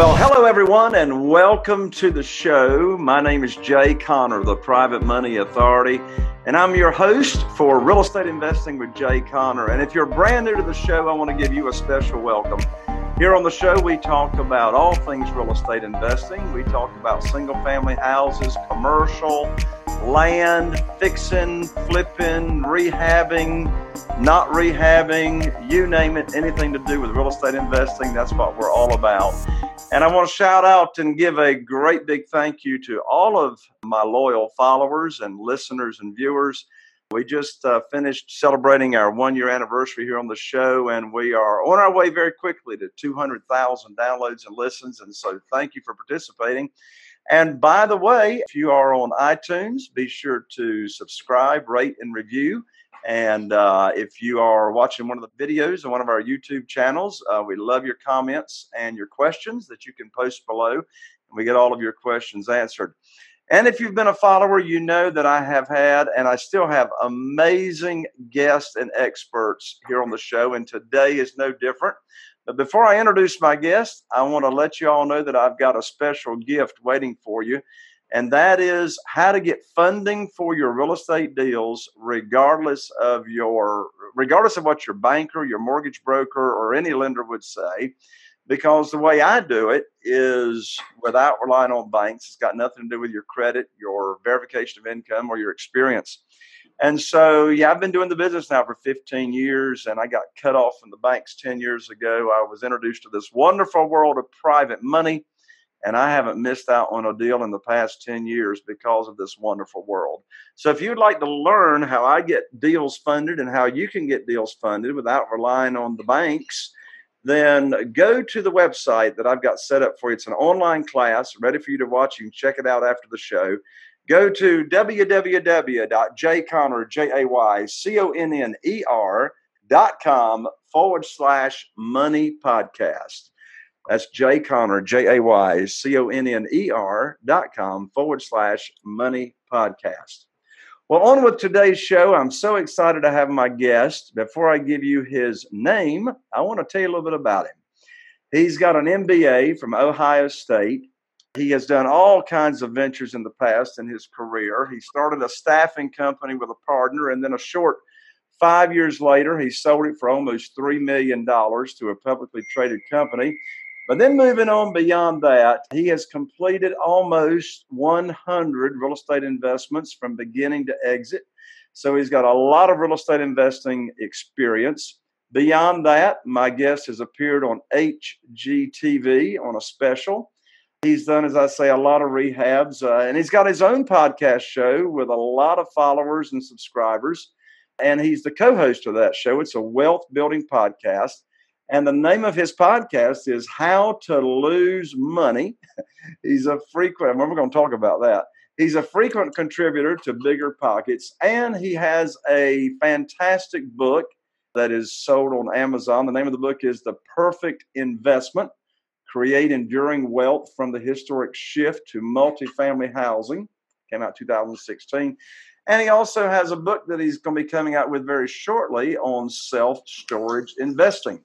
Well, hello everyone, and welcome to the show. My name is Jay Conner, the Private Money Authority, and I'm your host for Real Estate Investing with Jay Conner. And if you're brand new to the show, I want to give you a special welcome. Here on the show, we talk about all things real estate investing. We talk about single family houses, commercial, land, fixing, flipping, rehabbing, not rehabbing, you name it, anything to do with real estate investing. That's what we're all about. And I want to shout out and give a great big thank you to all of my loyal followers and listeners and viewers. We just uh, finished celebrating our one year anniversary here on the show, and we are on our way very quickly to 200,000 downloads and listens. And so, thank you for participating. And by the way, if you are on iTunes, be sure to subscribe, rate, and review. And uh, if you are watching one of the videos on one of our YouTube channels, uh, we love your comments and your questions that you can post below. And we get all of your questions answered. And if you've been a follower, you know that I have had and I still have amazing guests and experts here on the show. And today is no different. But before I introduce my guest, I want to let you all know that I've got a special gift waiting for you. And that is how to get funding for your real estate deals, regardless of your regardless of what your banker, your mortgage broker, or any lender would say. Because the way I do it is without relying on banks. It's got nothing to do with your credit, your verification of income, or your experience. And so, yeah, I've been doing the business now for 15 years, and I got cut off from the banks 10 years ago. I was introduced to this wonderful world of private money, and I haven't missed out on a deal in the past 10 years because of this wonderful world. So, if you'd like to learn how I get deals funded and how you can get deals funded without relying on the banks, then go to the website that I've got set up for you. It's an online class ready for you to watch. You can check it out after the show go to www.jayconner.com forward slash money podcast. That's Jay Conner, J A Y C O N N E R dot com forward slash money podcast. Well, on with today's show. I'm so excited to have my guest. Before I give you his name, I want to tell you a little bit about him. He's got an MBA from Ohio State. He has done all kinds of ventures in the past in his career. He started a staffing company with a partner, and then a short five years later, he sold it for almost $3 million to a publicly traded company. But then moving on beyond that, he has completed almost 100 real estate investments from beginning to exit. So he's got a lot of real estate investing experience. Beyond that, my guest has appeared on HGTV on a special. He's done, as I say, a lot of rehabs, uh, and he's got his own podcast show with a lot of followers and subscribers. And he's the co host of that show. It's a wealth building podcast. And the name of his podcast is How to Lose Money. he's a frequent, we're going to talk about that. He's a frequent contributor to Bigger Pockets, and he has a fantastic book that is sold on Amazon. The name of the book is The Perfect Investment create enduring wealth from the historic shift to multifamily housing. Came out 2016. And he also has a book that he's going to be coming out with very shortly on self storage investing.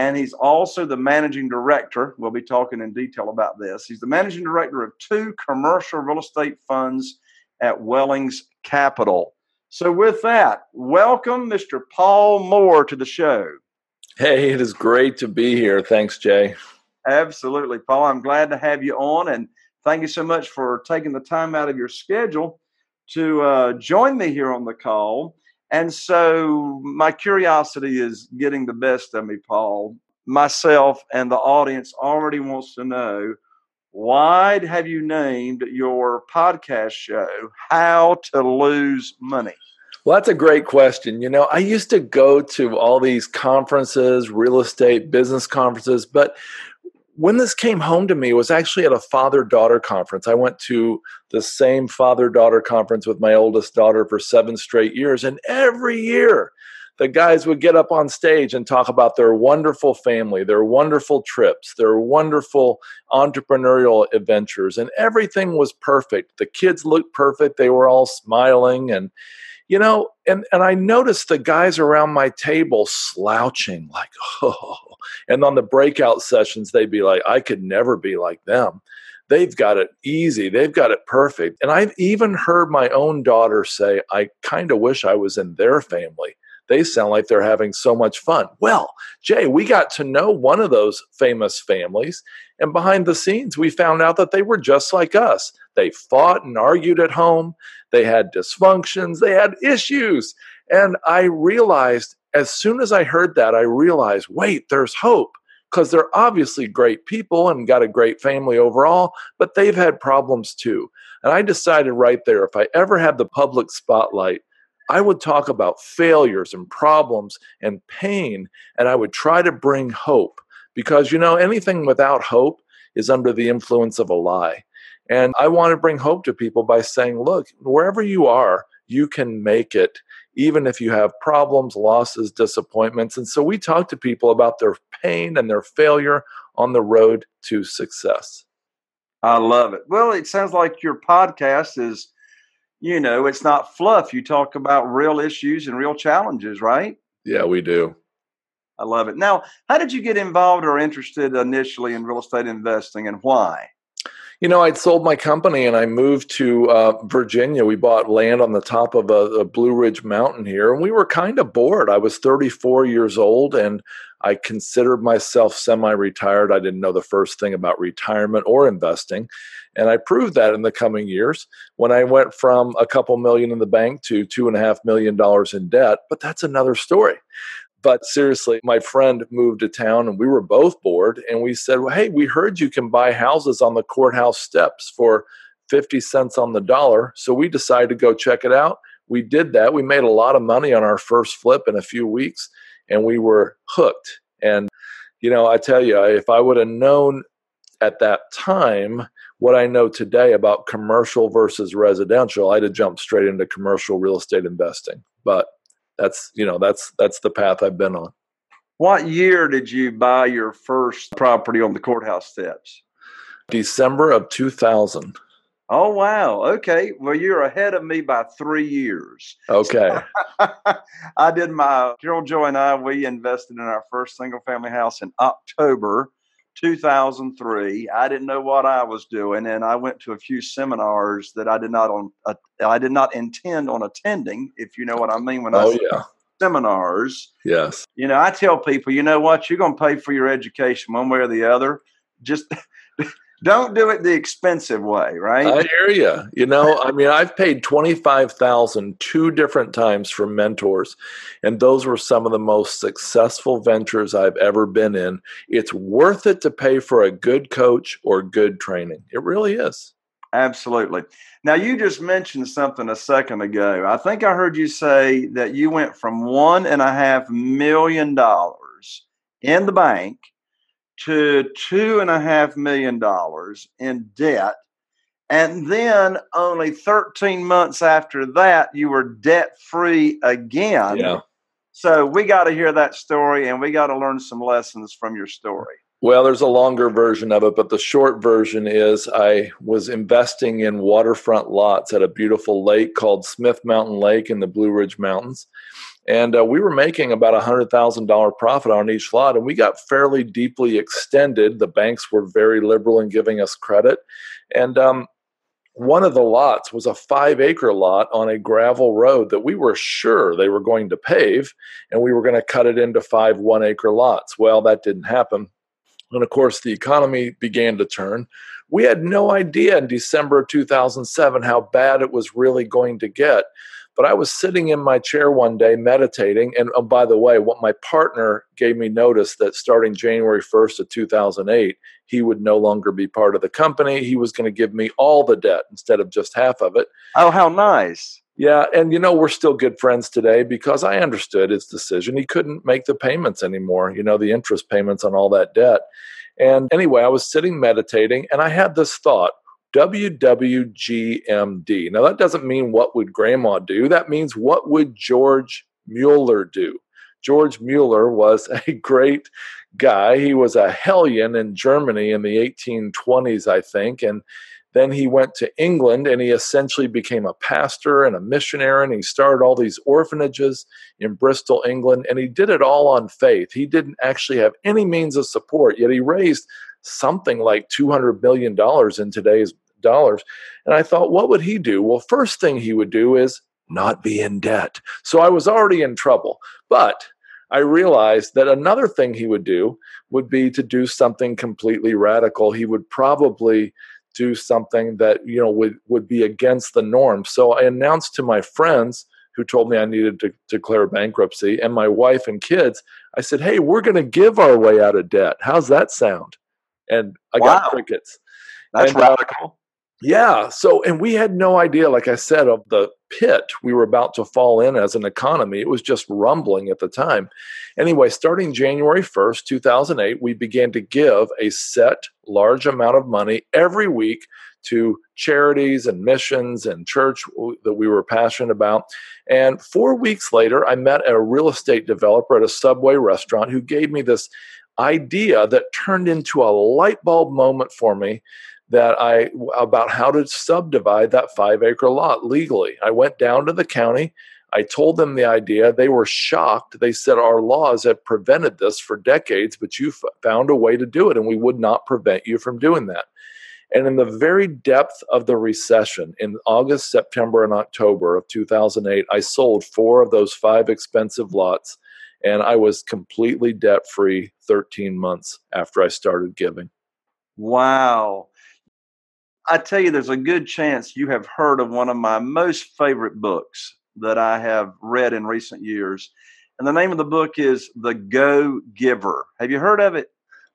And he's also the managing director. We'll be talking in detail about this. He's the managing director of two commercial real estate funds at Wellings Capital. So, with that, welcome Mr. Paul Moore to the show. Hey, it is great to be here. Thanks, Jay. Absolutely, Paul. I'm glad to have you on, and thank you so much for taking the time out of your schedule to uh, join me here on the call. And so, my curiosity is getting the best of me, Paul. Myself and the audience already wants to know why have you named your podcast show How to Lose Money? Well, that's a great question. You know, I used to go to all these conferences, real estate business conferences, but when this came home to me was actually at a father daughter conference. I went to the same father daughter conference with my oldest daughter for seven straight years. And every year, the guys would get up on stage and talk about their wonderful family, their wonderful trips, their wonderful entrepreneurial adventures, and everything was perfect. The kids looked perfect, they were all smiling and you know and and i noticed the guys around my table slouching like oh And on the breakout sessions, they'd be like, I could never be like them. They've got it easy. They've got it perfect. And I've even heard my own daughter say, I kind of wish I was in their family they sound like they're having so much fun. Well, Jay, we got to know one of those famous families, and behind the scenes, we found out that they were just like us. They fought and argued at home, they had dysfunctions, they had issues. And I realized as soon as I heard that, I realized wait, there's hope because they're obviously great people and got a great family overall, but they've had problems too. And I decided right there if I ever had the public spotlight, I would talk about failures and problems and pain, and I would try to bring hope because, you know, anything without hope is under the influence of a lie. And I want to bring hope to people by saying, look, wherever you are, you can make it, even if you have problems, losses, disappointments. And so we talk to people about their pain and their failure on the road to success. I love it. Well, it sounds like your podcast is you know, it's not fluff. You talk about real issues and real challenges, right? Yeah, we do. I love it. Now, how did you get involved or interested initially in real estate investing and why? You know, I'd sold my company and I moved to uh, Virginia. We bought land on the top of a, a Blue Ridge Mountain here, and we were kind of bored. I was 34 years old and I considered myself semi retired. I didn't know the first thing about retirement or investing. And I proved that in the coming years when I went from a couple million in the bank to two and a half million dollars in debt. But that's another story. But seriously, my friend moved to town and we were both bored. And we said, well, Hey, we heard you can buy houses on the courthouse steps for 50 cents on the dollar. So we decided to go check it out. We did that. We made a lot of money on our first flip in a few weeks and we were hooked. And, you know, I tell you, if I would have known at that time what I know today about commercial versus residential, I'd have jumped straight into commercial real estate investing. But that's you know that's that's the path I've been on. What year did you buy your first property on the courthouse steps? December of 2000. Oh wow. Okay. Well, you're ahead of me by three years. Okay. I did my Carol Joy and I. We invested in our first single family house in October 2003. I didn't know what I was doing, and I went to a few seminars that I did not on. Uh, I did not intend on attending. If you know what I mean when oh, I yeah. seminars. Yes. You know, I tell people, you know what, you're going to pay for your education one way or the other. Just don't do it the expensive way, right? I hear you. You know, I mean, I've paid twenty five thousand two different times for mentors, and those were some of the most successful ventures I've ever been in. It's worth it to pay for a good coach or good training. It really is. Absolutely. Now, you just mentioned something a second ago. I think I heard you say that you went from one and a half million dollars in the bank to two and a half million dollars in debt. And then only 13 months after that, you were debt free again. Yeah. So we got to hear that story and we got to learn some lessons from your story. Well, there's a longer version of it, but the short version is I was investing in waterfront lots at a beautiful lake called Smith Mountain Lake in the Blue Ridge Mountains. And uh, we were making about a $100,000 profit on each lot, and we got fairly deeply extended. The banks were very liberal in giving us credit. And um, one of the lots was a five acre lot on a gravel road that we were sure they were going to pave, and we were going to cut it into five one acre lots. Well, that didn't happen and of course, the economy began to turn. We had no idea in December 2007 how bad it was really going to get. But I was sitting in my chair one day meditating. And oh, by the way, what my partner gave me notice that starting January 1st of 2008, he would no longer be part of the company. He was going to give me all the debt instead of just half of it. Oh, how nice. Yeah, and you know, we're still good friends today because I understood his decision. He couldn't make the payments anymore, you know, the interest payments on all that debt. And anyway, I was sitting meditating and I had this thought WWGMD. Now, that doesn't mean what would grandma do, that means what would George Mueller do? George Mueller was a great guy. He was a hellion in Germany in the 1820s, I think. And Then he went to England and he essentially became a pastor and a missionary and he started all these orphanages in Bristol, England. And he did it all on faith. He didn't actually have any means of support, yet he raised something like $200 million in today's dollars. And I thought, what would he do? Well, first thing he would do is not be in debt. So I was already in trouble. But I realized that another thing he would do would be to do something completely radical. He would probably do something that you know would would be against the norm. So I announced to my friends who told me I needed to declare bankruptcy and my wife and kids. I said, "Hey, we're going to give our way out of debt. How's that sound?" And I wow. got crickets. That's and, uh, radical. Uh, yeah. So, and we had no idea, like I said, of the pit we were about to fall in as an economy. It was just rumbling at the time. Anyway, starting January 1st, 2008, we began to give a set large amount of money every week to charities and missions and church that we were passionate about. And four weeks later, I met a real estate developer at a Subway restaurant who gave me this idea that turned into a light bulb moment for me that I about how to subdivide that five acre lot legally. I went down to the county. I told them the idea. They were shocked. They said, Our laws have prevented this for decades, but you found a way to do it, and we would not prevent you from doing that. And in the very depth of the recession, in August, September, and October of 2008, I sold four of those five expensive lots, and I was completely debt free 13 months after I started giving. Wow. I tell you, there's a good chance you have heard of one of my most favorite books that I have read in recent years. And the name of the book is The Go Giver. Have you heard of it?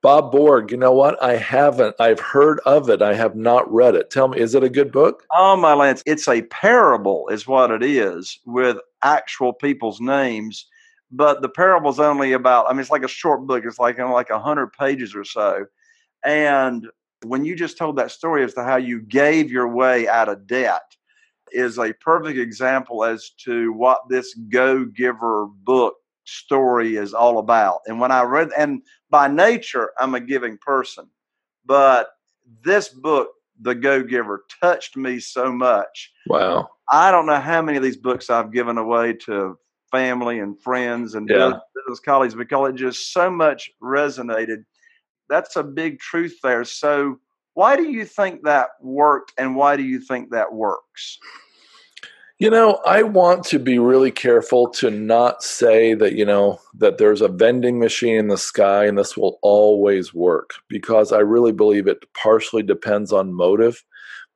Bob Burg, you know what? I haven't. I've heard of it. I have not read it. Tell me, is it a good book? Oh, my Lance. It's a parable, is what it is, with actual people's names. But the parable's only about, I mean, it's like a short book. It's like, you know, like 100 pages or so. And when you just told that story as to how you gave your way out of debt is a perfect example as to what this go giver book story is all about. And when I read, and by nature, I'm a giving person, but this book, The Go Giver, touched me so much. Wow. I don't know how many of these books I've given away to family and friends and yeah. business colleagues because it just so much resonated that's a big truth there. So, why do you think that worked, and why do you think that works? You know, I want to be really careful to not say that, you know, that there's a vending machine in the sky and this will always work because I really believe it partially depends on motive.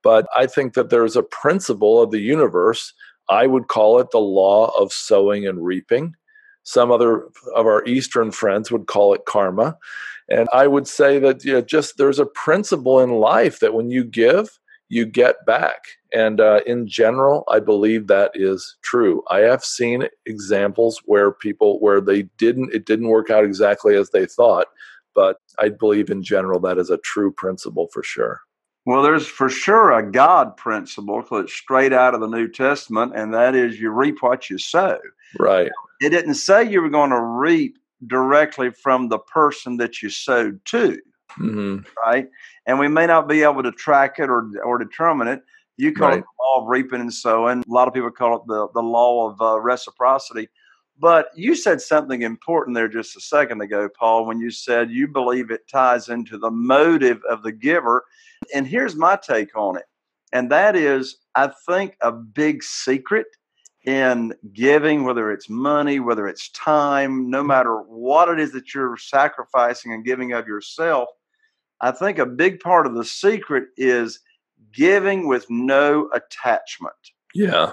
But I think that there's a principle of the universe. I would call it the law of sowing and reaping. Some other of our Eastern friends would call it karma. And I would say that you know, just there's a principle in life that when you give, you get back. And uh, in general, I believe that is true. I have seen examples where people where they didn't it didn't work out exactly as they thought, but I believe in general that is a true principle for sure. Well, there's for sure a God principle that's straight out of the New Testament, and that is you reap what you sow. Right. It didn't say you were going to reap directly from the person that you sowed to. Mm-hmm. Right. And we may not be able to track it or, or determine it. You call right. it the law of reaping and sowing. A lot of people call it the, the law of uh, reciprocity. But you said something important there just a second ago, Paul, when you said you believe it ties into the motive of the giver. And here's my take on it. And that is, I think a big secret in giving, whether it's money, whether it's time, no mm-hmm. matter what it is that you're sacrificing and giving of yourself, I think a big part of the secret is giving with no attachment. Yeah.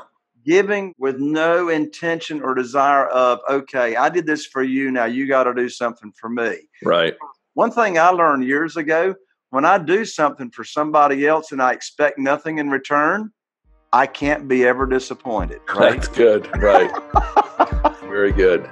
Giving with no intention or desire of, okay, I did this for you. Now you got to do something for me. Right. One thing I learned years ago when I do something for somebody else and I expect nothing in return, I can't be ever disappointed. Right? That's good. Right. Very good.